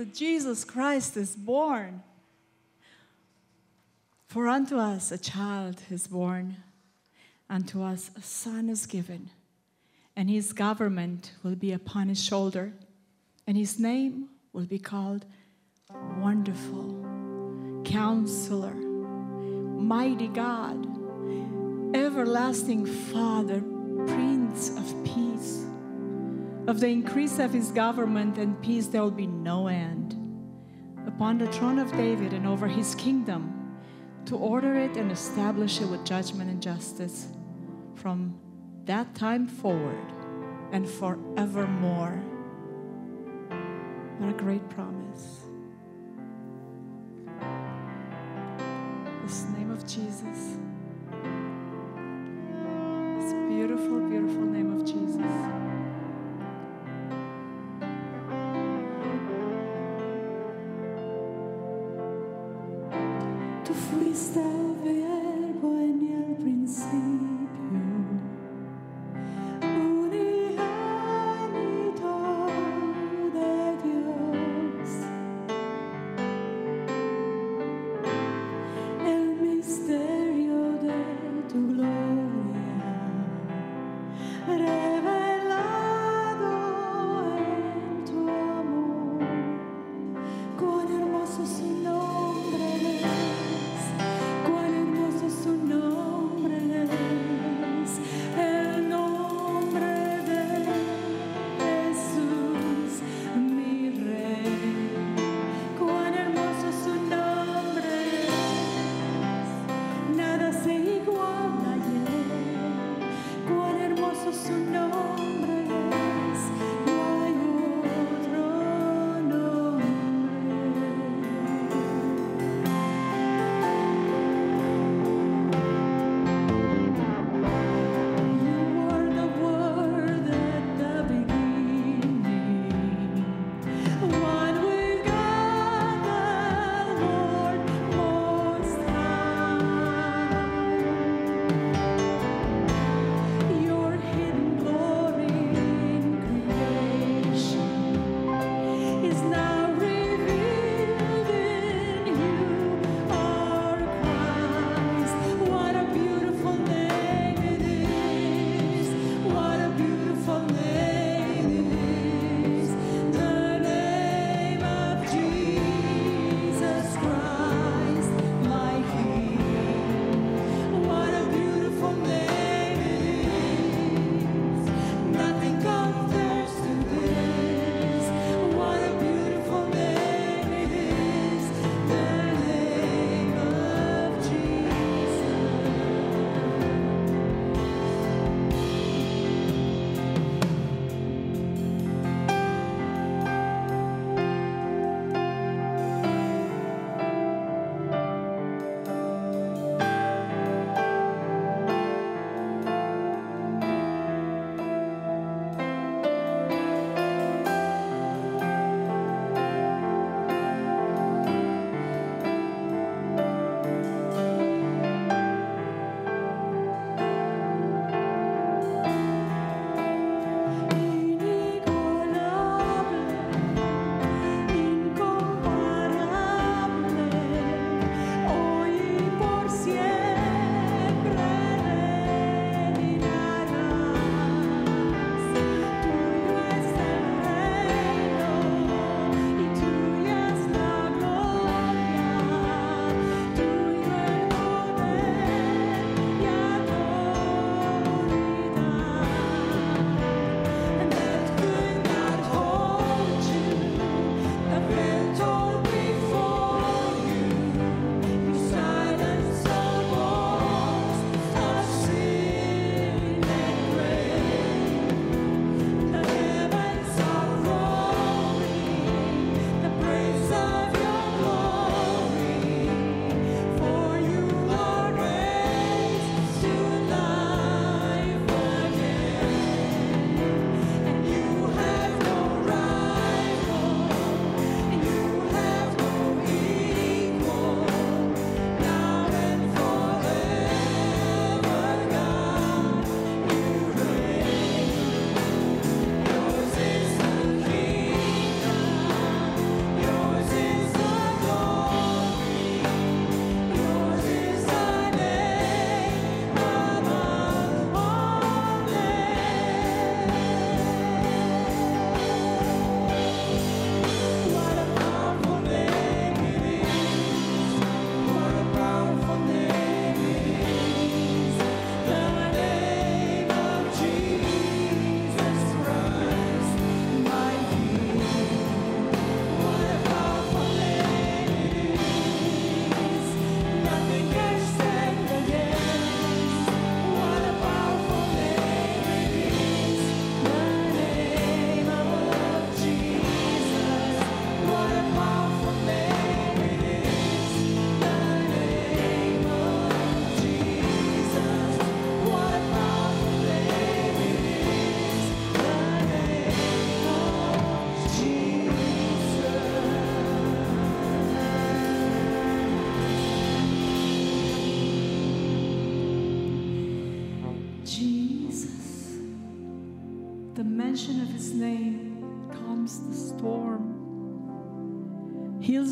that Jesus Christ is born. For unto us a child is born, unto us a son is given, and his government will be upon his shoulder, and his name will be called Wonderful, Counselor, Mighty God, Everlasting Father, Prince of Peace. Of the increase of his government and peace, there will be no end. Upon the throne of David and over his kingdom, to order it and establish it with judgment and justice from that time forward and forevermore. What a great promise. This name of Jesus. This beautiful, beautiful name of Jesus. fuiste verbo en el principio.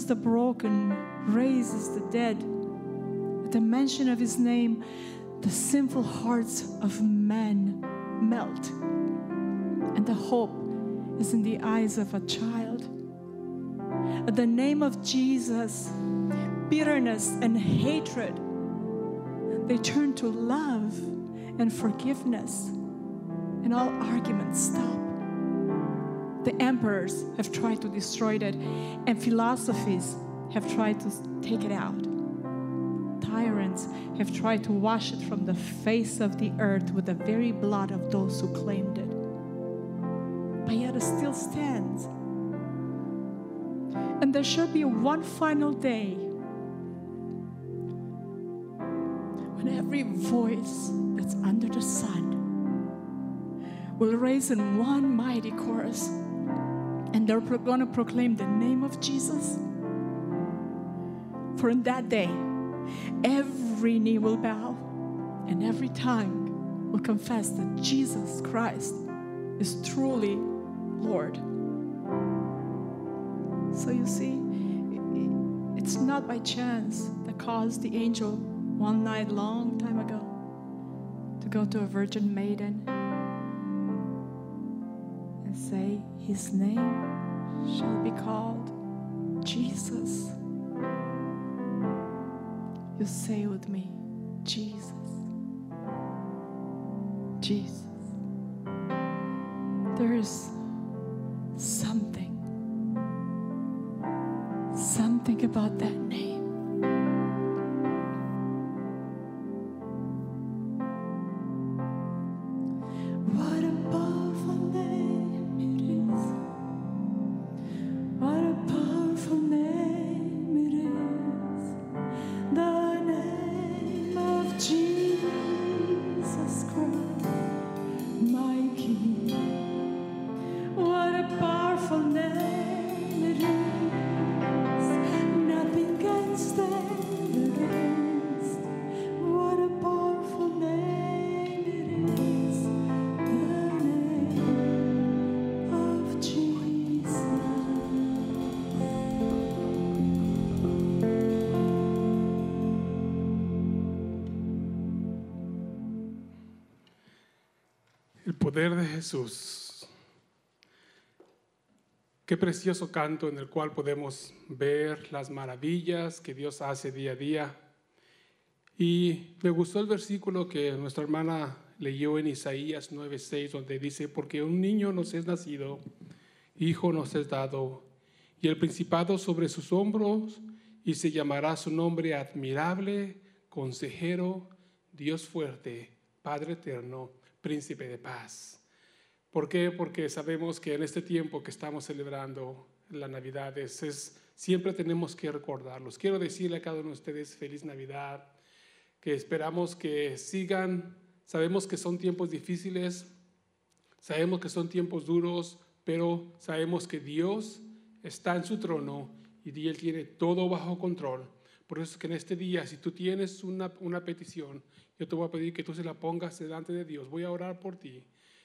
The broken, raises the dead. At the mention of his name, the sinful hearts of men melt, and the hope is in the eyes of a child. At the name of Jesus, bitterness and hatred they turn to love and forgiveness, and all arguments stop. The emperors have tried to destroy it, and philosophies have tried to take it out. Tyrants have tried to wash it from the face of the earth with the very blood of those who claimed it. But yet it still stands. And there shall be one final day when every voice that's under the sun will raise in one mighty chorus and they're going to proclaim the name of Jesus. For in that day, every knee will bow and every tongue will confess that Jesus Christ is truly Lord. So you see, it's not by chance that caused the angel one night long time ago to go to a virgin maiden say, His name shall be called Jesus. You say with me, Jesus. Jesus. There is something, something about that poder de Jesús. Qué precioso canto en el cual podemos ver las maravillas que Dios hace día a día. Y me gustó el versículo que nuestra hermana leyó en Isaías 9:6, donde dice, porque un niño nos es nacido, hijo nos es dado, y el principado sobre sus hombros, y se llamará su nombre admirable, consejero, Dios fuerte, Padre eterno, príncipe de paz. ¿Por qué? Porque sabemos que en este tiempo que estamos celebrando la Navidad es, es- siempre tenemos que recordarlos. Quiero decirle a cada uno de ustedes feliz Navidad, que esperamos que sigan. Sabemos que son tiempos difíciles, sabemos que son tiempos duros, pero sabemos que Dios está en su trono y Él tiene todo bajo control. Por eso es que en este día, si tú tienes una, una petición, yo te voy a pedir que tú se la pongas delante de Dios. Voy a orar por ti.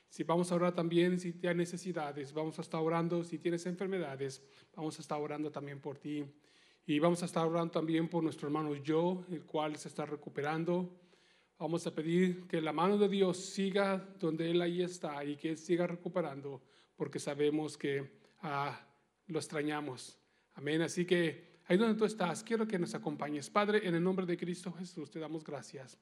Si vamos a orar también si tienes necesidades, vamos a estar orando si tienes enfermedades, vamos a estar orando también por ti. Y vamos a estar orando también por nuestro hermano Joe, el cual se está recuperando. Vamos a pedir que la mano de Dios siga donde Él ahí está y que Él siga recuperando, porque sabemos que ah, lo extrañamos. Amén. Así que ahí donde tú estás, quiero que nos acompañes. Padre, en el nombre de Cristo Jesús, te damos gracias.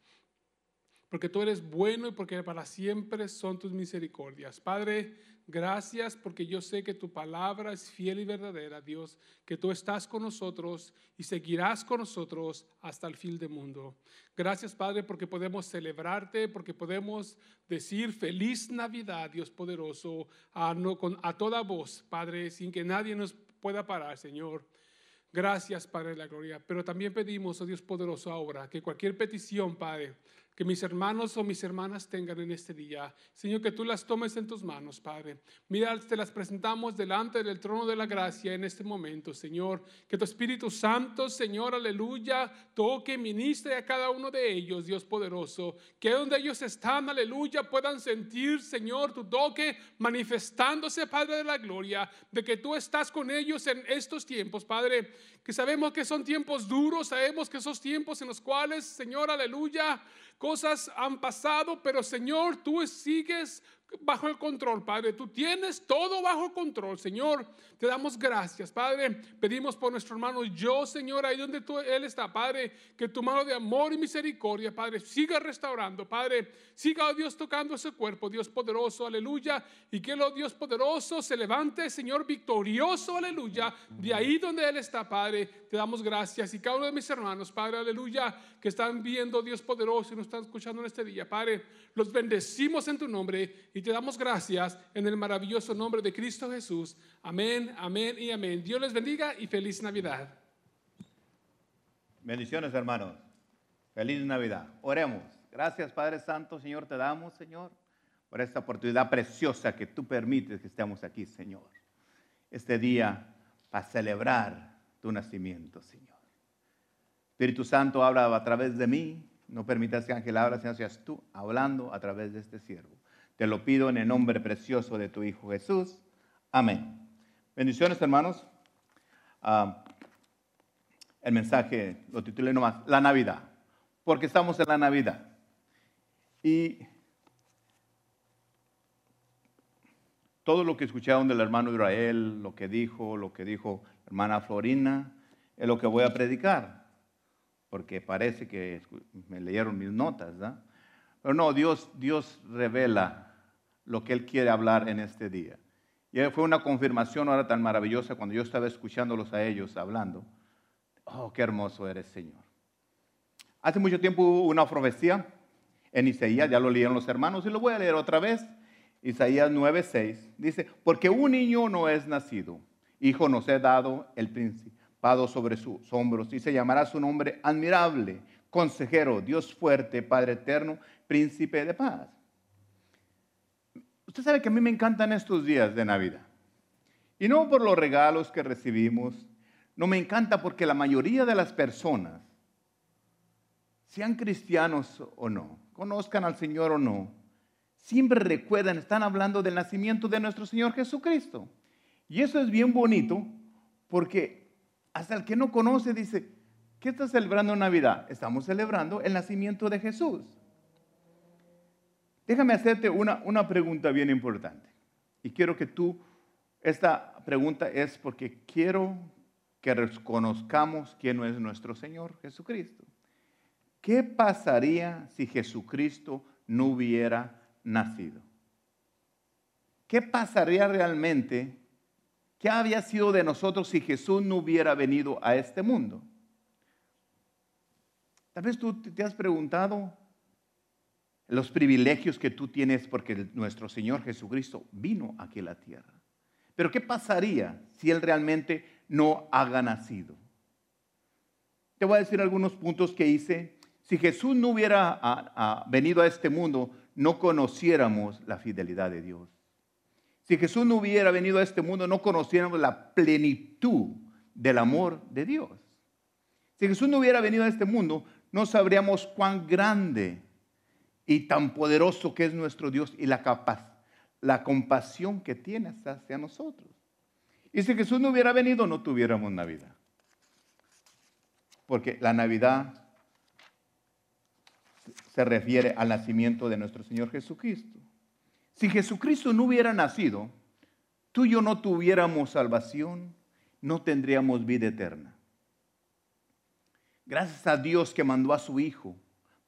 Porque tú eres bueno y porque para siempre son tus misericordias. Padre, gracias porque yo sé que tu palabra es fiel y verdadera, Dios, que tú estás con nosotros y seguirás con nosotros hasta el fin del mundo. Gracias, Padre, porque podemos celebrarte, porque podemos decir feliz Navidad, Dios poderoso, a, no, con, a toda voz, Padre, sin que nadie nos pueda parar, Señor. Gracias, Padre de la gloria. Pero también pedimos, oh Dios poderoso, ahora que cualquier petición, Padre, que mis hermanos o mis hermanas tengan en este día. Señor, que tú las tomes en tus manos, Padre. Mira, te las presentamos delante del trono de la gracia en este momento, Señor. Que tu Espíritu Santo, Señor, aleluya, toque, ministre a cada uno de ellos, Dios poderoso. Que donde ellos están, aleluya, puedan sentir, Señor, tu toque manifestándose, Padre de la gloria, de que tú estás con ellos en estos tiempos, Padre. Que sabemos que son tiempos duros, sabemos que esos tiempos en los cuales, Señor, aleluya, cosas han pasado, pero Señor, tú sigues bajo el control, Padre. Tú tienes todo bajo control, Señor. Te damos gracias, Padre. Pedimos por nuestro hermano yo, Señor, ahí donde tú, Él está, Padre, que tu mano de amor y misericordia, Padre, siga restaurando, Padre. Siga, oh Dios, tocando ese cuerpo, Dios poderoso, aleluya. Y que el oh Dios poderoso se levante, Señor, victorioso, aleluya. De ahí donde Él está, Padre, te damos gracias. Y cada uno de mis hermanos, Padre, aleluya, que están viendo, Dios poderoso, y nos están escuchando en este día, Padre, los bendecimos en tu nombre y te damos gracias en el maravilloso nombre de Cristo Jesús. Amén, amén y amén. Dios les bendiga y feliz Navidad. Bendiciones, hermanos. Feliz Navidad. Oremos. Gracias, Padre Santo, Señor, te damos, Señor, por esta oportunidad preciosa que tú permites que estemos aquí, Señor. Este día para celebrar tu nacimiento, Señor. Espíritu Santo, habla a través de mí. No permitas que Ángel abra, sino seas tú hablando a través de este siervo. Te lo pido en el nombre precioso de tu Hijo Jesús. Amén. Bendiciones, hermanos. Ah, el mensaje lo titulé nomás, la Navidad, porque estamos en la Navidad. Y todo lo que escucharon del hermano Israel, lo que dijo, lo que dijo la hermana Florina, es lo que voy a predicar, porque parece que me leyeron mis notas, ¿verdad? Pero no, Dios, Dios revela lo que Él quiere hablar en este día. Y fue una confirmación ahora tan maravillosa cuando yo estaba escuchándolos a ellos hablando. Oh, qué hermoso eres, Señor. Hace mucho tiempo hubo una profecía en Isaías, ya lo leyeron los hermanos y lo voy a leer otra vez. Isaías 9:6 dice, porque un niño no es nacido, hijo nos he dado el principado sobre sus hombros y se llamará su nombre admirable, consejero, Dios fuerte, Padre eterno, príncipe de paz. Usted sabe que a mí me encantan estos días de Navidad. Y no por los regalos que recibimos, no me encanta porque la mayoría de las personas, sean cristianos o no, conozcan al Señor o no, siempre recuerdan, están hablando del nacimiento de nuestro Señor Jesucristo. Y eso es bien bonito porque hasta el que no conoce dice, ¿qué está celebrando Navidad? Estamos celebrando el nacimiento de Jesús. Déjame hacerte una, una pregunta bien importante. Y quiero que tú, esta pregunta es porque quiero que reconozcamos quién es nuestro Señor Jesucristo. ¿Qué pasaría si Jesucristo no hubiera nacido? ¿Qué pasaría realmente? ¿Qué había sido de nosotros si Jesús no hubiera venido a este mundo? Tal vez tú te has preguntado los privilegios que tú tienes porque nuestro Señor Jesucristo vino aquí a la tierra. Pero ¿qué pasaría si Él realmente no haga nacido? Te voy a decir algunos puntos que hice. Si Jesús no hubiera venido a este mundo, no conociéramos la fidelidad de Dios. Si Jesús no hubiera venido a este mundo, no conociéramos la plenitud del amor de Dios. Si Jesús no hubiera venido a este mundo, no sabríamos cuán grande y tan poderoso que es nuestro Dios y la, capaz, la compasión que tiene hacia nosotros. Y si Jesús no hubiera venido, no tuviéramos Navidad. Porque la Navidad se refiere al nacimiento de nuestro Señor Jesucristo. Si Jesucristo no hubiera nacido, tú y yo no tuviéramos salvación, no tendríamos vida eterna. Gracias a Dios que mandó a su Hijo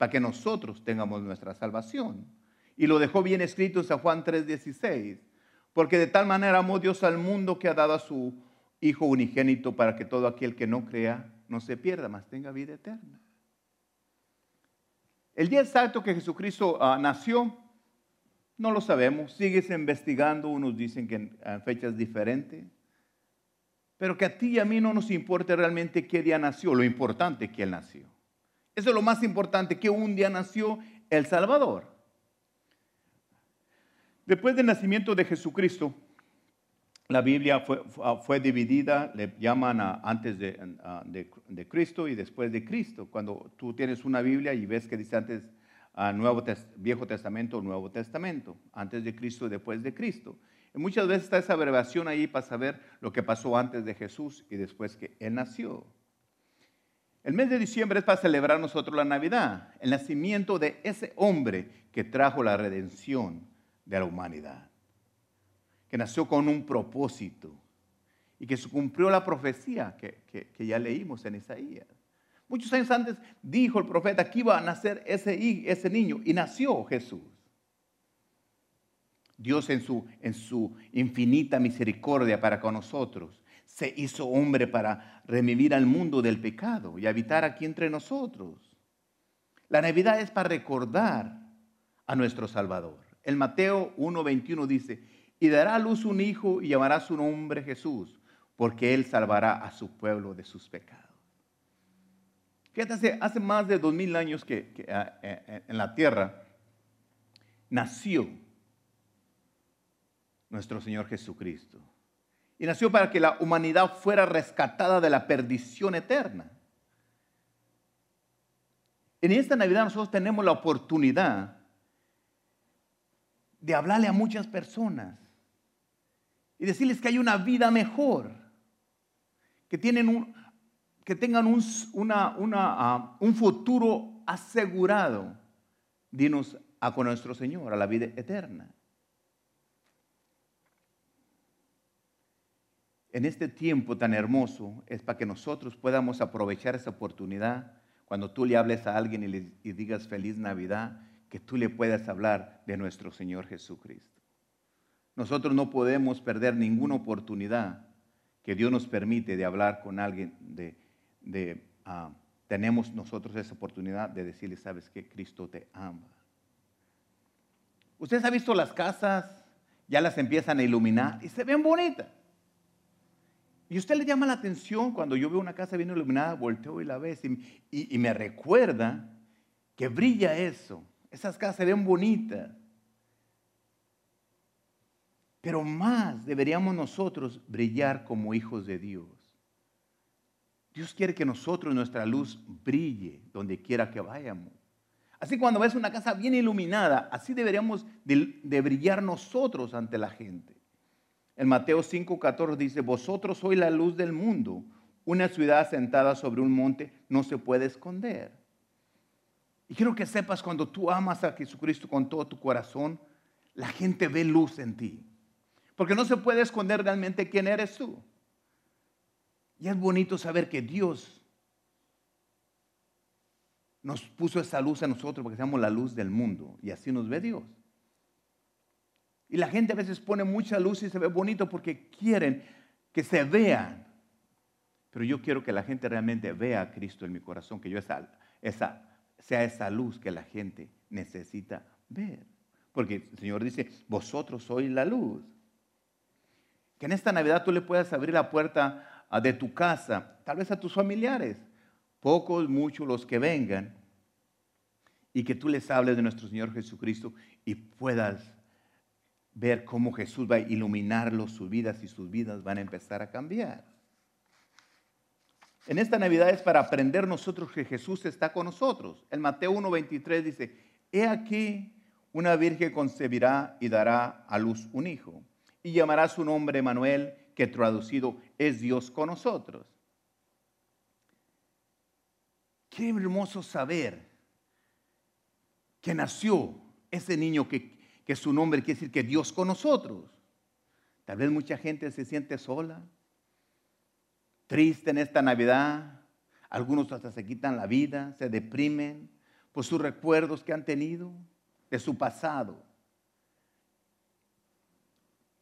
para que nosotros tengamos nuestra salvación. Y lo dejó bien escrito en San Juan 3:16, porque de tal manera amó Dios al mundo que ha dado a su Hijo unigénito para que todo aquel que no crea no se pierda, mas tenga vida eterna. El día exacto que Jesucristo ah, nació, no lo sabemos, sigues investigando, unos dicen que en fechas diferentes, pero que a ti y a mí no nos importa realmente qué día nació, lo importante es que Él nació. Eso es lo más importante, que un día nació el Salvador. Después del nacimiento de Jesucristo, la Biblia fue, fue dividida, le llaman antes de, a- de- Cristo y después de Cristo. Cuando tú tienes una Biblia y ves que dice antes a Nuevo Viejo Testamento o Nuevo Testamento, antes de Cristo y después de Cristo. Muchas veces está esa abreviación ahí para saber lo que pasó antes de Jesús y después que Él nació. El mes de diciembre es para celebrar nosotros la Navidad, el nacimiento de ese hombre que trajo la redención de la humanidad, que nació con un propósito y que cumplió la profecía que, que- ya leímos en Isaías. Muchos años antes dijo el profeta que iba a nacer ese, ese niño y nació Jesús. Dios en su, en su infinita misericordia para con nosotros se hizo hombre para revivir al mundo del pecado y habitar aquí entre nosotros. La Navidad es para recordar a nuestro Salvador. El Mateo 1:21 dice, y dará a luz un hijo y llamará su nombre Jesús, porque él salvará a su pueblo de sus pecados. Fíjate, hace, más de dos mil años que, que, ah, eh, eh, en la tierra nació nuestro Señor Jesucristo. Y nació para que la humanidad fuera rescatada de la perdición eterna. En esta Navidad nosotros tenemos la oportunidad de hablarle a muchas personas y decirles que hay una vida mejor, que, tienen un, que tengan un, ah, futuro asegurado, dinos a con nuestro Señor, a la vida eterna. En este tiempo tan hermoso es para que nosotros podamos aprovechar esa oportunidad cuando tú le hables a alguien y digas feliz Navidad, que tú le puedas hablar de nuestro Señor Jesucristo. Nosotros no podemos perder ninguna oportunidad que Dios nos permite de hablar con alguien, de, ah, tenemos nosotros esa oportunidad de decirle, sabes que Cristo te ama. Ustedes han visto las casas, ya las empiezan a iluminar y se ven bonitas. Y usted le llama la atención cuando yo veo una casa bien iluminada, volteo y la ves y, me recuerda que brilla eso. Esas casas se ven bonitas. Pero más deberíamos nosotros brillar como hijos de Dios. Dios quiere que nosotros, nuestra luz, brille donde quiera que vayamos. Así cuando ves una casa bien iluminada, así deberíamos de, de brillar nosotros ante la gente. En Mateo 5:14 dice, vosotros sois la luz del mundo. Una ciudad sentada sobre un monte no se puede esconder. Y quiero que sepas, cuando tú amas a Jesucristo con todo tu corazón, la gente ve luz en ti. Porque no se puede esconder realmente quién eres tú. Y es bonito saber que Dios nos puso esa luz a nosotros porque somos la luz del mundo. Y así nos ve Dios. Y la gente a veces pone mucha luz y se ve bonito porque quieren que se vean. Pero yo quiero que la gente realmente vea a Cristo en mi corazón, que yo sea esa luz que la gente necesita ver. Porque el Señor dice, vosotros sois la luz. Que en esta Navidad tú le puedas abrir la puerta a- de tu casa, tal vez a tus familiares, pocos, muchos los que vengan, y que tú les hables de nuestro Señor Jesucristo y puedas ver cómo Jesús va a iluminarlos sus vidas y sus vidas van a empezar a cambiar. En esta Navidad es para aprender nosotros que Jesús está con nosotros. El Mateo 1:23 dice, he aquí una virgen concebirá y dará a luz un hijo y llamará su nombre Manuel, que traducido es Dios con nosotros. Qué hermoso saber que nació ese niño que, que su nombre quiere decir que Dios con nosotros. Tal vez mucha gente se siente sola, triste en esta Navidad. Algunos hasta se quitan la vida, se deprimen por sus recuerdos que han tenido de su pasado.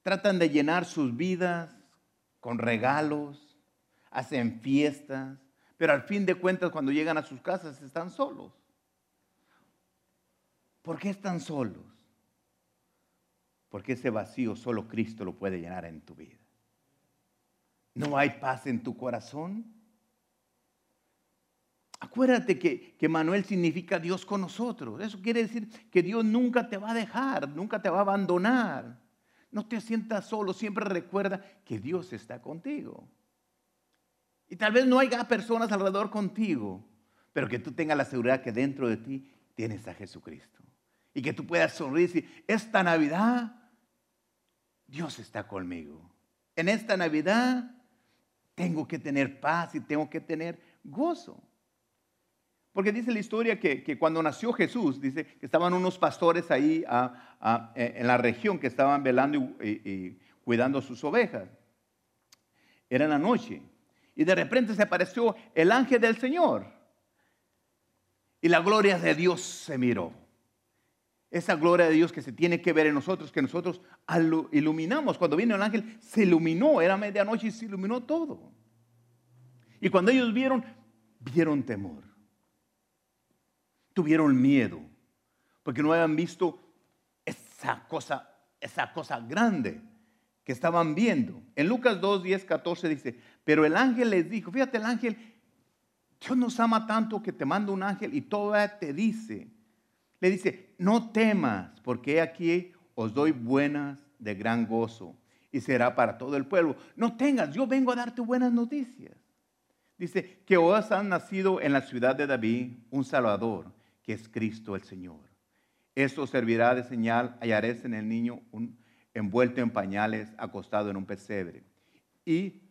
Tratan de llenar sus vidas con regalos, hacen fiestas, pero al fin de cuentas cuando llegan a sus casas están solos. ¿Por qué están solos? Porque ese vacío solo Cristo lo puede llenar en tu vida. ¿No hay paz en tu corazón? Acuérdate que, que Manuel significa Dios con nosotros. Eso quiere decir que Dios nunca te va a dejar, nunca te va a abandonar. No te sientas solo, siempre recuerda que Dios está contigo. Y tal vez no haya personas alrededor contigo, pero que tú tengas la seguridad que dentro de ti tienes a Jesucristo. Y que tú puedas sonreír y esta Navidad Dios está conmigo. En esta Navidad tengo que tener paz y tengo que tener gozo. Porque dice la historia que, cuando nació Jesús, dice que estaban unos pastores ahí en la región que estaban velando y, y cuidando sus ovejas. Era la noche. Y de repente se apareció el ángel del Señor. Y la gloria de Dios se miró. Esa gloria de Dios que se tiene que ver en nosotros, que nosotros iluminamos. Cuando vino el ángel, se iluminó, era medianoche y se iluminó todo. Y cuando ellos vieron, vieron temor. Tuvieron miedo, porque no habían visto esa cosa, esa cosa grande que estaban viendo. En Lucas 2, 10, 14 dice, pero el ángel les dijo, fíjate el ángel, Dios nos ama tanto que te manda un ángel y todavía te dice, le dice, no temas, porque aquí os doy buenas de gran gozo y será para todo el pueblo. No tengas, yo vengo a darte buenas noticias. Dice que os han nacido en la ciudad de David un Salvador, que es Cristo el Señor. Esto servirá de señal, hallaréis en el niño un, envuelto en pañales, acostado en un pesebre. Y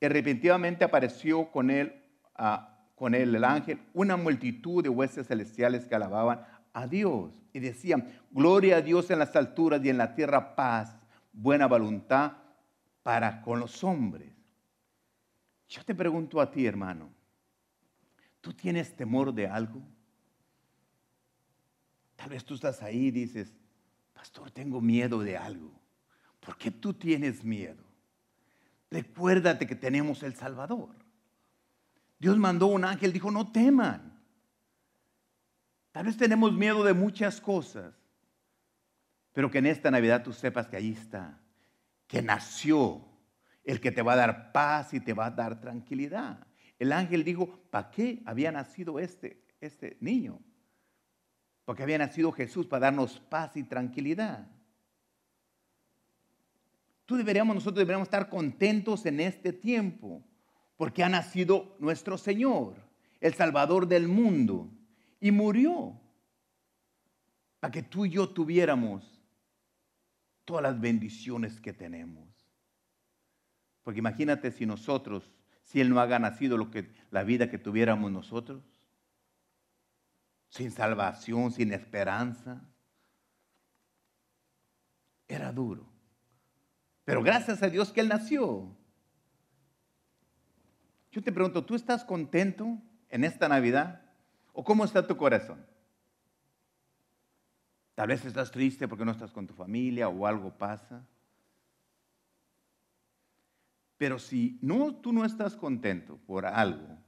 repentinamente apareció con él, ah, con él el ángel, una multitud de huestes celestiales que alababan a Dios y decían, gloria a Dios en las alturas y en la tierra paz, buena voluntad para con los hombres. Yo te pregunto a ti, hermano, ¿tú tienes temor de algo? Tal vez tú estás ahí y dices, pastor, tengo miedo de algo. ¿Por qué tú tienes miedo? Recuérdate que tenemos el Salvador. Dios mandó un ángel, dijo, no teman. Tal vez tenemos miedo de muchas cosas, pero que en esta Navidad tú sepas que ahí está, que nació el que te va a dar paz y te va a dar tranquilidad. El ángel dijo, ¿para qué había nacido este, este niño? Porque había nacido Jesús para darnos paz y tranquilidad. Tú deberíamos, nosotros deberíamos estar contentos en este tiempo, porque ha nacido nuestro Señor, el Salvador del mundo y murió para que tú y yo tuviéramos todas las bendiciones que tenemos. Porque imagínate si nosotros, si Él no haga nacido lo que, la vida que tuviéramos nosotros, sin salvación, sin esperanza, era duro. Pero gracias a Dios que Él nació. Yo te pregunto, ¿tú estás contento en esta Navidad? ¿O cómo está tu corazón? Tal vez estás triste porque no estás con tu familia o algo pasa. Pero si no, tú no estás contento por algo,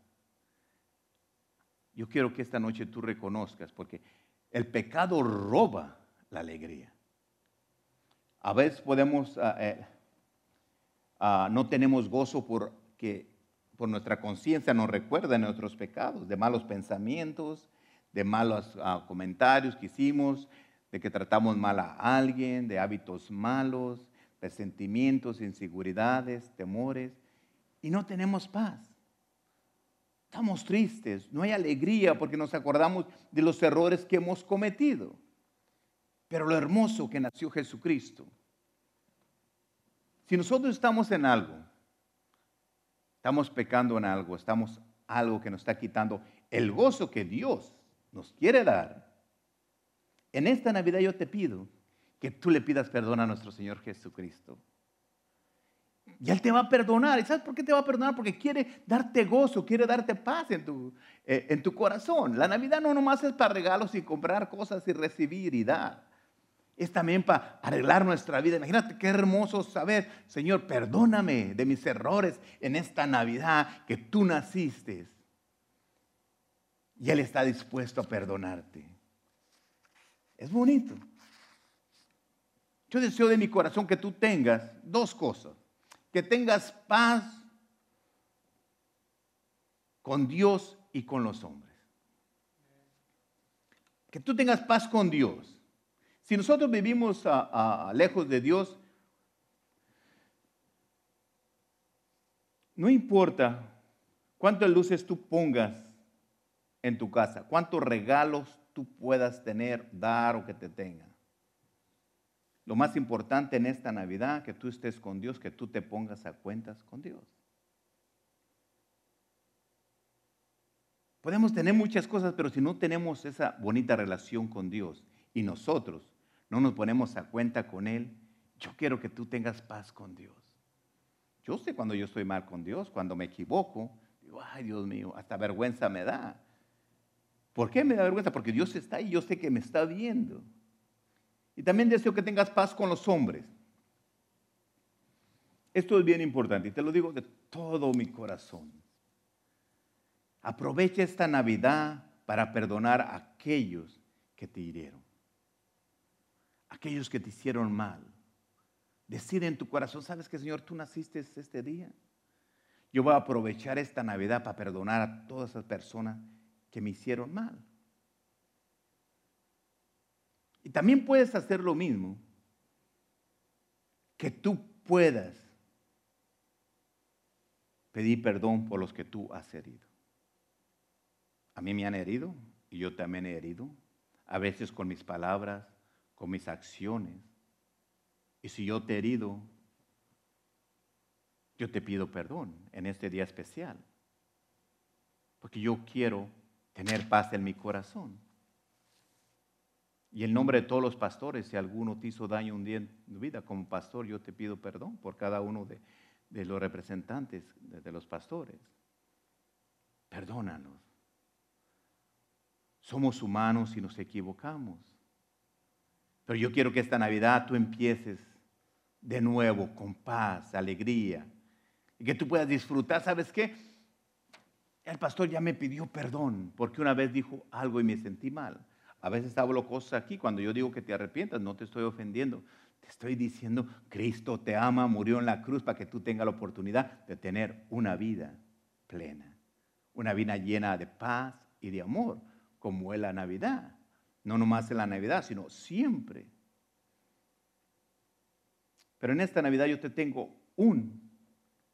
yo quiero que esta noche tú reconozcas, porque el pecado roba la alegría. A veces podemos, ah, eh, ah, no tenemos gozo porque por nuestra conciencia nos recuerda nuestros pecados, de malos pensamientos, de malos ah, comentarios que hicimos, de que tratamos mal a alguien, de hábitos malos, de sentimientos, inseguridades, temores, y no tenemos paz. Estamos tristes, no hay alegría porque nos acordamos de los errores que hemos cometido. Pero lo hermoso que nació Jesucristo. Si nosotros estamos en algo, Estamos pecando en algo, estamos algo que nos está quitando el gozo que Dios nos quiere dar. En esta Navidad yo te pido que tú le pidas perdón a nuestro Señor Jesucristo. Y Él te va a perdonar. ¿Y sabes por qué te va a perdonar? Porque quiere darte gozo, quiere darte paz en tu, eh, en tu corazón. La Navidad no nomás es para regalos y comprar cosas y recibir y dar es también para arreglar nuestra vida. Imagínate qué hermoso saber, Señor, perdóname de mis errores en esta Navidad que tú naciste. Y Él está dispuesto a perdonarte. Es bonito. Yo deseo de mi corazón que tú tengas dos cosas. Que tengas paz con Dios y con los hombres. Que tú tengas paz con Dios. Si nosotros vivimos lejos de Dios, no importa cuántas luces tú pongas en tu casa, cuántos regalos tú puedas tener, dar o que te tengan. Lo más importante en esta Navidad, que tú estés con Dios, que tú te pongas a cuentas con Dios. Podemos tener muchas cosas, pero si no tenemos esa bonita relación con Dios y nosotros no nos ponemos a cuenta con Él, yo quiero que tú tengas paz con Dios. Yo sé cuando yo estoy mal con Dios, cuando me equivoco, digo, ay Dios mío, hasta vergüenza me da. ¿Por qué me da vergüenza? Porque Dios está ahí, yo sé que me está viendo. Y también deseo que tengas paz con los hombres. Esto es bien importante y te lo digo de todo mi corazón. Aprovecha esta Navidad para perdonar a aquellos que te hirieron, aquellos que te hicieron mal. Decir en tu corazón, ¿sabes que Señor, tú naciste este día? Yo voy a aprovechar esta Navidad para perdonar a todas esas personas que me hicieron mal. Y también puedes hacer lo mismo, que tú puedas pedir perdón por los que tú has herido. A mí me han herido y yo también he herido, a veces con mis palabras, con mis acciones. Y si yo te he herido, yo te pido perdón en este día especial, porque yo quiero tener paz en mi corazón. Y en nombre de todos los pastores, si alguno te hizo daño un día en tu vida, como pastor, yo te pido perdón por cada uno de, los representantes, de los pastores. Perdónanos. Somos humanos y nos equivocamos. Pero yo quiero que esta Navidad tú empieces de nuevo con paz, alegría, y que tú puedas disfrutar. ¿Sabes qué? El pastor ya me pidió perdón porque una vez dijo algo y me sentí mal. A veces hablo cosas aquí, cuando yo digo que te arrepientas, no te estoy ofendiendo. Te estoy diciendo, Cristo te ama, murió en la cruz para que tú tengas la oportunidad de tener una vida plena. Una vida llena de paz y de amor, como es la Navidad. No nomás en la Navidad, sino siempre. Pero en esta Navidad yo te tengo un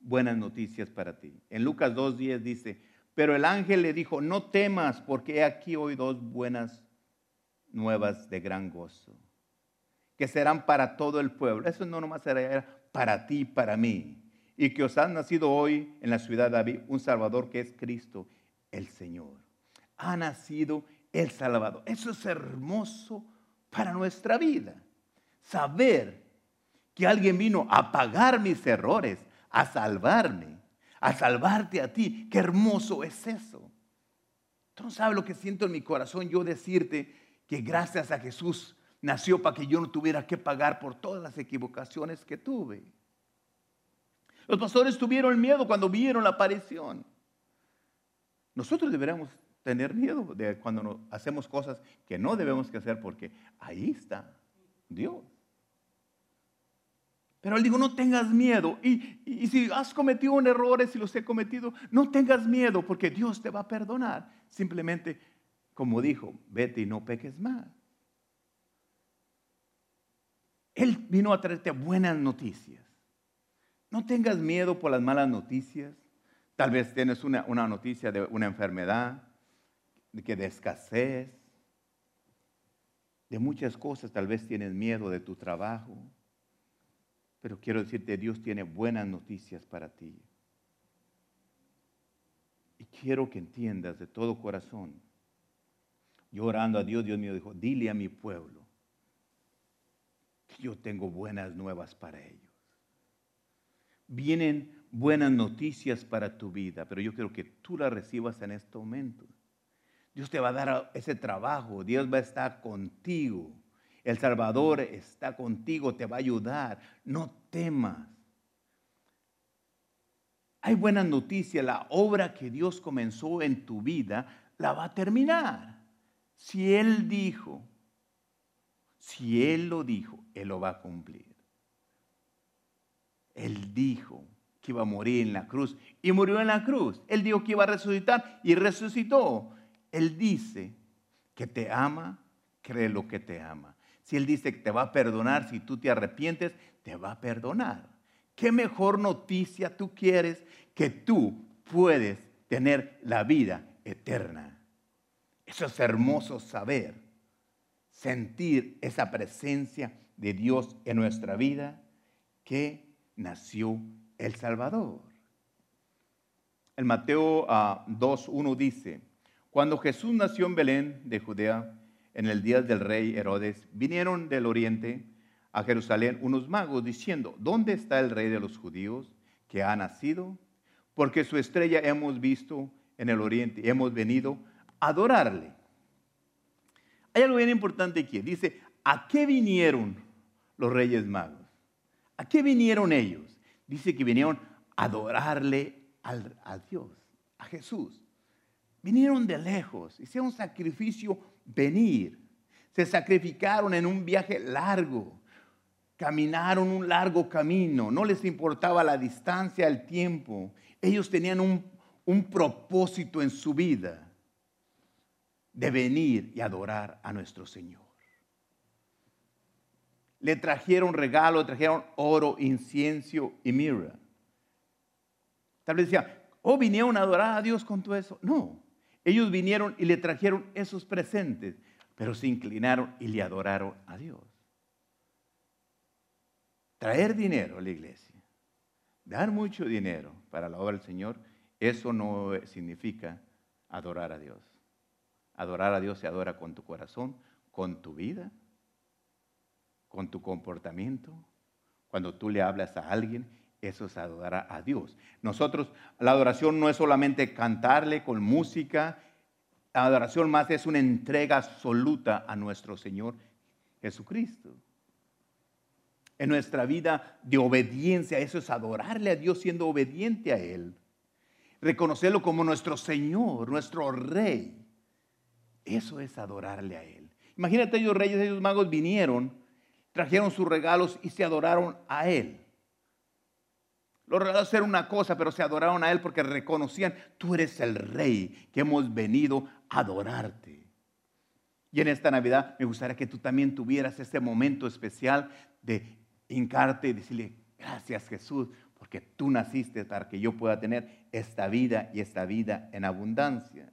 buenas noticias para ti. En Lucas 2.10 dice, pero el ángel le dijo, no temas, porque he aquí hoy dos buenas nuevas de gran gozo, que serán para todo el pueblo. Eso no nomás será para ti, para mí. Y que os ha nacido hoy en la ciudad de David un Salvador que es Cristo, el Señor. Ha nacido el Salvador. Eso es hermoso para nuestra vida. Saber que alguien vino a pagar mis errores, a salvarme, a salvarte a ti. Qué hermoso es eso. Tú no sabes lo que siento en mi corazón yo decirte que gracias a Jesús nació para que yo no tuviera que pagar por todas las equivocaciones que tuve. Los pastores tuvieron miedo cuando vieron la aparición. Nosotros deberíamos tener miedo de cuando hacemos cosas que no debemos hacer porque ahí está Dios. Pero él dijo, no tengas miedo. Y, y, si has cometido un error, si los he cometido, no tengas miedo porque Dios te va a perdonar. Simplemente, como dijo, vete y no peques más. Él vino a traerte buenas noticias. No tengas miedo por las malas noticias. Tal vez tienes una, una noticia de una enfermedad, de que de escasez, de muchas cosas. Tal vez tienes miedo de tu trabajo. Pero quiero decirte, Dios tiene buenas noticias para ti. Y quiero que entiendas de todo corazón. Yo orando a Dios, Dios mío dijo, dile a mi pueblo que yo tengo buenas nuevas para ellos. Vienen buenas noticias para tu vida, pero yo quiero que tú las recibas en este momento. Dios te va a dar ese trabajo, Dios va a estar contigo. El Salvador está contigo, te va a ayudar. No temas. Hay buenas noticias. La obra que Dios comenzó en tu vida la va a terminar. Si Él dijo, si Él lo dijo, Él lo va a cumplir. Él dijo que iba a morir en la cruz y murió en la cruz. Él dijo que iba a resucitar y resucitó. Él dice que te ama, cree lo que te ama. Si Él dice que te va a perdonar, si tú te arrepientes, te va a perdonar. ¿Qué mejor noticia tú quieres que tú puedes tener la vida eterna? Eso es hermoso saber, sentir esa presencia de Dios en nuestra vida que nació el Salvador. El Mateo 2.1 dice, cuando Jesús nació en Belén de Judea, en el día del rey Herodes, vinieron del oriente a Jerusalén unos magos diciendo, ¿dónde está el rey de los judíos que ha nacido? Porque su estrella hemos visto en el oriente y hemos venido a adorarle. Hay algo bien importante aquí. Dice, ¿a qué vinieron los reyes magos? ¿A qué vinieron ellos? Dice que vinieron a adorarle a Dios, a Jesús. Vinieron de lejos, hicieron sacrificio venir. Se sacrificaron en un viaje largo. Caminaron un largo camino. No les importaba la distancia, el tiempo. Ellos tenían un, un propósito en su vida de venir y adorar a nuestro Señor. Le trajeron regalo, trajeron oro, incienso y mirra. Tal vez decía, oh, vinieron a adorar a Dios con todo eso. No, ellos vinieron y le trajeron esos presentes, pero se inclinaron y le adoraron a Dios. Traer dinero a la iglesia, dar mucho dinero para la obra del Señor, eso no significa adorar a Dios. Adorar a Dios se adora con tu corazón, con tu vida, con tu comportamiento. Cuando tú le hablas a alguien, eso es adorar a Dios. Nosotros, la adoración no es solamente cantarle con música, la adoración más es una entrega absoluta a nuestro Señor Jesucristo. En nuestra vida de obediencia, eso es adorarle a Dios siendo obediente a Él. Reconocerlo como nuestro Señor, nuestro Rey. Eso es adorarle a Él. Imagínate, ellos reyes, ellos magos vinieron, trajeron sus regalos y se adoraron a Él. Los regalos eran una cosa, pero se adoraron a Él porque reconocían, tú eres el rey que hemos venido a adorarte. Y en esta Navidad me gustaría que tú también tuvieras este momento especial de hincarte y decirle, gracias Jesús, porque tú naciste para que yo pueda tener esta vida y esta vida en abundancia.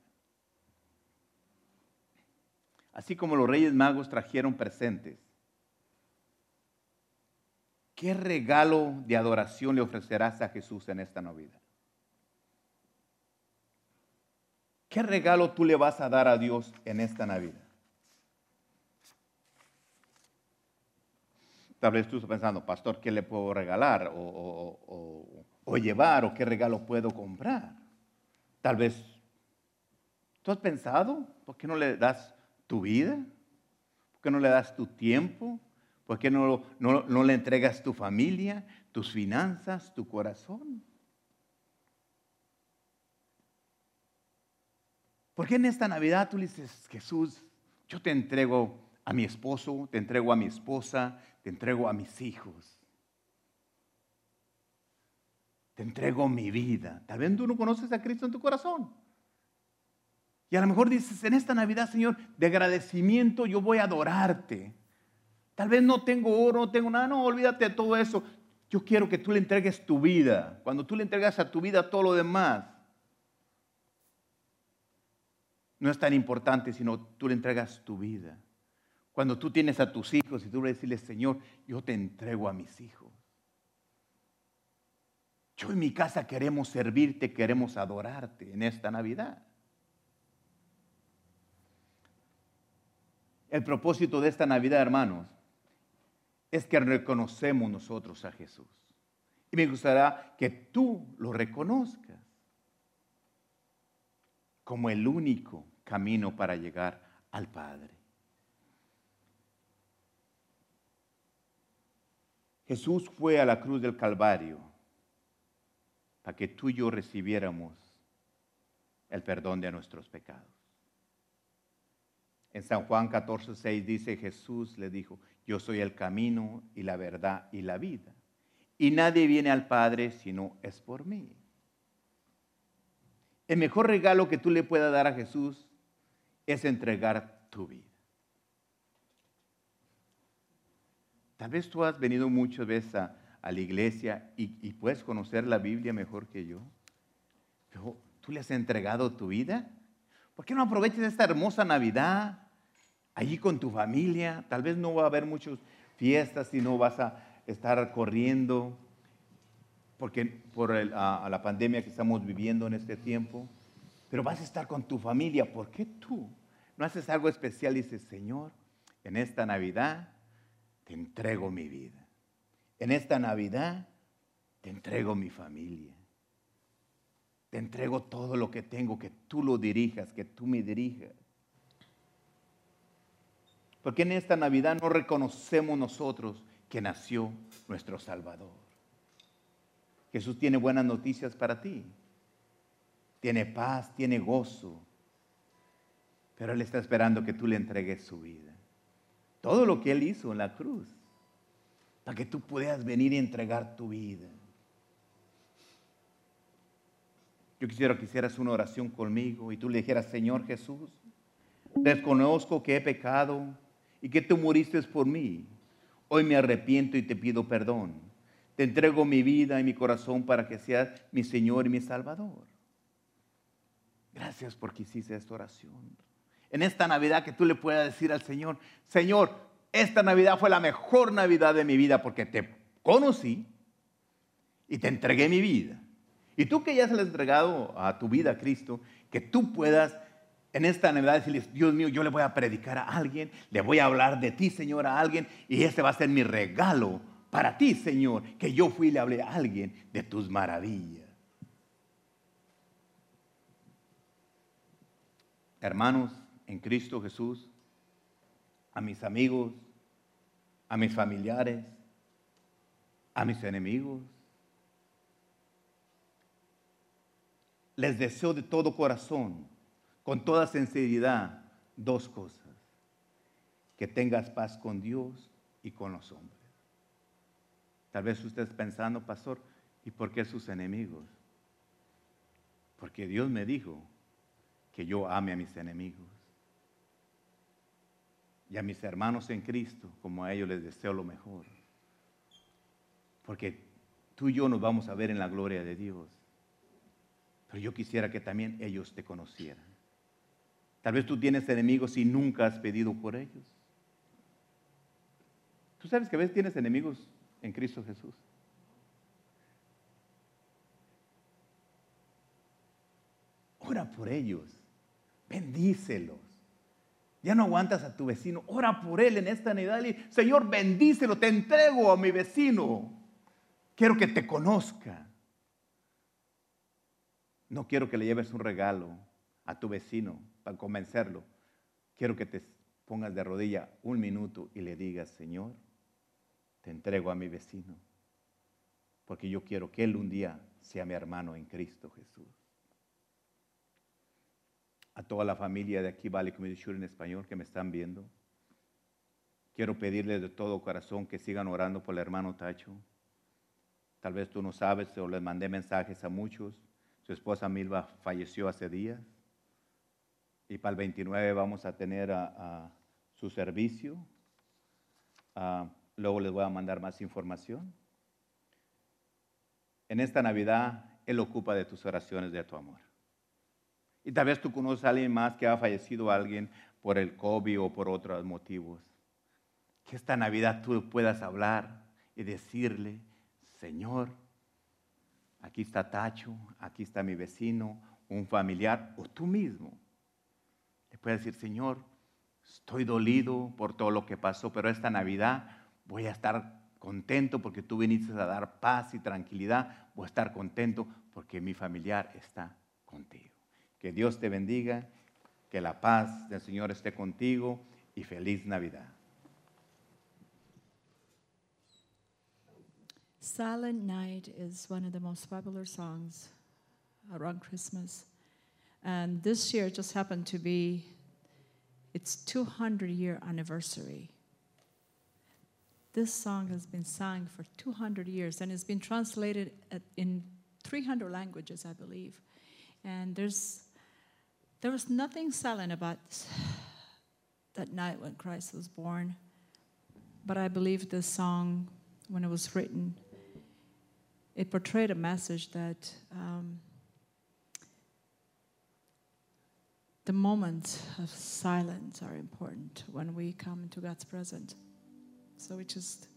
Así como los reyes magos trajeron presentes, ¿qué regalo de adoración le ofrecerás a Jesús en esta Navidad? ¿Qué regalo tú le vas a dar a Dios en esta Navidad? Tal vez tú estás pensando, pastor, ¿qué le puedo regalar o, o llevar o qué regalo puedo comprar? Tal vez, ¿tú has pensado? ¿Por qué no le das tu vida? ¿Por qué no le das tu tiempo? ¿Por qué no, no, le entregas tu familia, tus finanzas, tu corazón? ¿Por qué en esta Navidad tú le dices, Jesús, yo te entrego a mi esposo, te entrego a mi esposa, te entrego a mis hijos? Te entrego mi vida. Tal vez tú no conoces a Cristo en tu corazón. Y a lo mejor dices, en esta Navidad, Señor, de agradecimiento yo voy a adorarte. Tal vez no tengo oro, no tengo nada, no, olvídate de todo eso. Yo quiero que tú le entregues tu vida. Cuando tú le entregas a tu vida todo lo demás, no es tan importante, sino tú le entregas tu vida. Cuando tú tienes a tus hijos y tú le decirles, Señor, yo te entrego a mis hijos. Yo en mi casa queremos servirte, queremos adorarte en esta Navidad. El propósito de esta Navidad, hermanos, es que reconocemos nosotros a Jesús. Y me gustaría que tú lo reconozcas como el único camino para llegar al Padre. Jesús fue a la cruz del Calvario para que tú y yo recibiéramos el perdón de nuestros pecados. En San Juan 14, 6 dice Jesús le dijo, yo soy el camino y la verdad y la vida. y nadie viene al Padre si no es por mí. El mejor regalo que tú le puedas dar a Jesús es entregar tu vida. Tal vez tú has venido muchas veces a, a la iglesia y, y puedes conocer la Biblia mejor que yo. Pero tú le has entregado tu vida. ¿Por qué no aprovechas esta hermosa Navidad allí con tu familia? Tal vez no va a haber muchas fiestas y no vas a estar corriendo porque por el- a la pandemia que estamos viviendo en este tiempo. Pero vas a estar con tu familia. ¿Por qué tú no haces algo especial y dices, Señor, en esta Navidad te entrego mi vida. En esta Navidad te entrego mi familia. Te entrego todo lo que tengo, que tú lo dirijas, que tú me dirijas. Porque en esta Navidad no reconocemos nosotros que nació nuestro Salvador. Jesús tiene buenas noticias para ti. Tiene paz, tiene gozo. Pero Él está esperando que tú le entregues su vida. Todo lo que Él hizo en la cruz. Para que tú puedas venir y entregar tu vida. Yo quisiera que hicieras una oración conmigo y tú le dijeras, Señor Jesús, desconozco que he pecado y que tú moriste por mí. Hoy me arrepiento y te pido perdón. Te entrego mi vida y mi corazón para que seas mi Señor y mi Salvador. Gracias porque hiciste esta oración. En esta Navidad que tú le puedas decir al Señor, Señor, esta Navidad fue la mejor Navidad de mi vida porque te conocí y te entregué mi vida. Y tú que ya has entregado a tu vida a Cristo, que tú puedas en esta Navidad decirle, Dios mío, yo le voy a predicar a alguien, le voy a hablar de ti, Señor, a alguien, y este va a ser mi regalo para ti, Señor, que yo fui y le hablé a alguien de tus maravillas. Hermanos, en Cristo Jesús, a mis amigos, a mis familiares, a mis enemigos, les deseo de todo corazón, con toda sinceridad, dos cosas. Que tengas paz con Dios y con los hombres. Tal vez usted esté pensando, pastor, ¿y por qué sus enemigos? Porque Dios me dijo que yo ame a mis enemigos. Y a mis hermanos en Cristo, como a ellos les deseo lo mejor. Porque tú y yo nos vamos a ver en la gloria de Dios. Pero yo quisiera que también ellos te conocieran. Tal vez tú tienes enemigos y nunca has pedido por ellos. Tú sabes que a veces tienes enemigos en Cristo Jesús. Ora por ellos, bendícelos. Ya no aguantas a tu vecino, ora por él en esta Navidad. Señor, bendícelo, te entrego a mi vecino. Quiero que te conozca. No quiero que le lleves un regalo a tu vecino para convencerlo. Quiero que te pongas de rodilla un minuto y le digas, Señor, te entrego a mi vecino, porque yo quiero que él un día sea mi hermano en Cristo Jesús. A toda la familia de aquí, Valley Community Church en español, que me están viendo, quiero pedirles de todo corazón que sigan orando por el hermano Tacho. Tal vez tú no sabes, o les mandé mensajes a muchos. Su esposa Milva falleció hace días. Y para el 29 vamos a tener a, su servicio. Ah, luego les voy a mandar más información. En esta Navidad, Él ocupa de tus oraciones, de tu amor. Y tal vez tú conoces a alguien más que ha fallecido alguien por el COVID o por otros motivos. Que esta Navidad tú puedas hablar y decirle, Señor, aquí está Tacho, aquí está mi vecino, un familiar o tú mismo. Le puedes decir, Señor, estoy dolido por todo lo que pasó, pero esta Navidad voy a estar contento porque tú viniste a dar paz y tranquilidad. Voy a estar contento porque mi familiar está contigo. Que Dios te bendiga, que la paz del Señor esté contigo y feliz Navidad. Silent Night is one of the most popular songs around Christmas. And this year just happened to be its 200 year anniversary. This song has been sung for 200 years and it's been translated at, in 300 languages, I believe. And there's there was nothing silent about that night when Christ was born. But I believe this song, when it was written, it portrayed a message that um, The moments of silence are important when we come into God's presence. So we just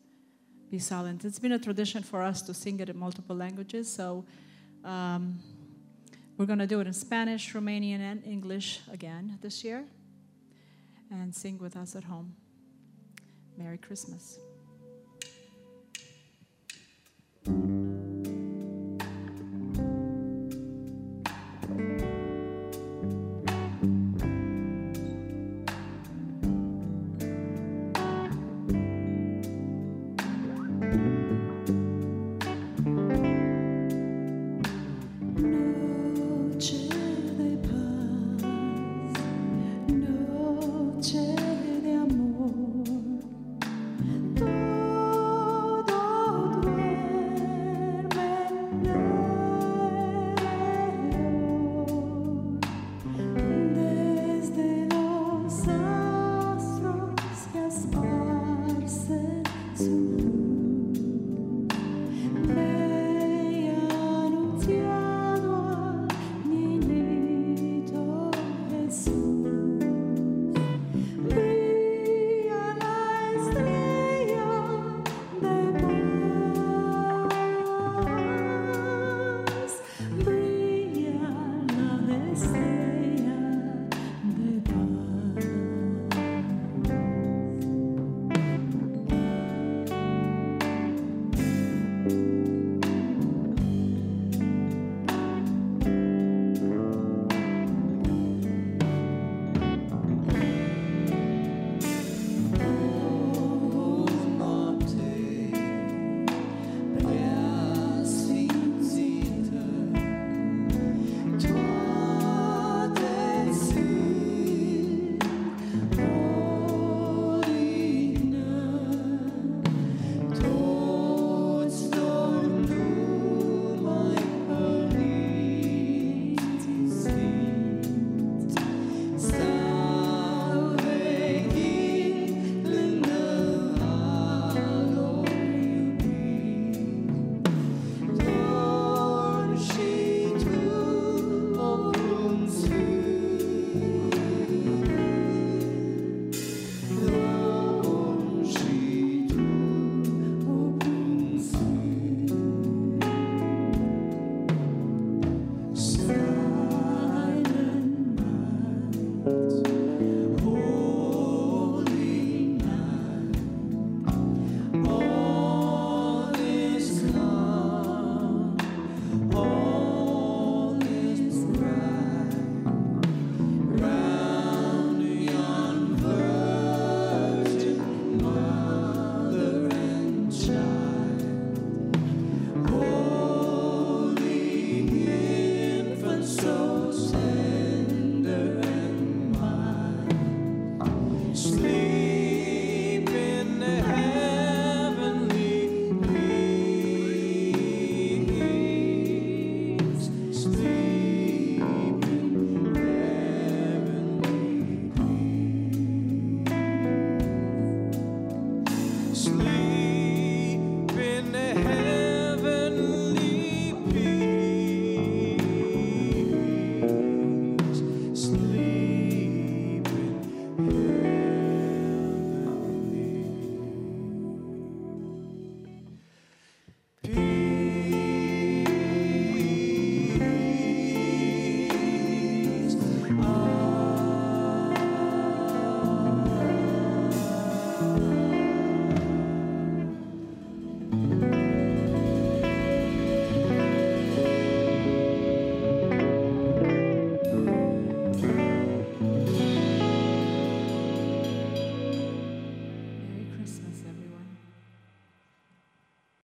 be silent. It's been a tradition for us to sing it in multiple languages. So um, we're going to do it in Spanish, Romanian, and English again this year. And sing with us at home. Merry Christmas.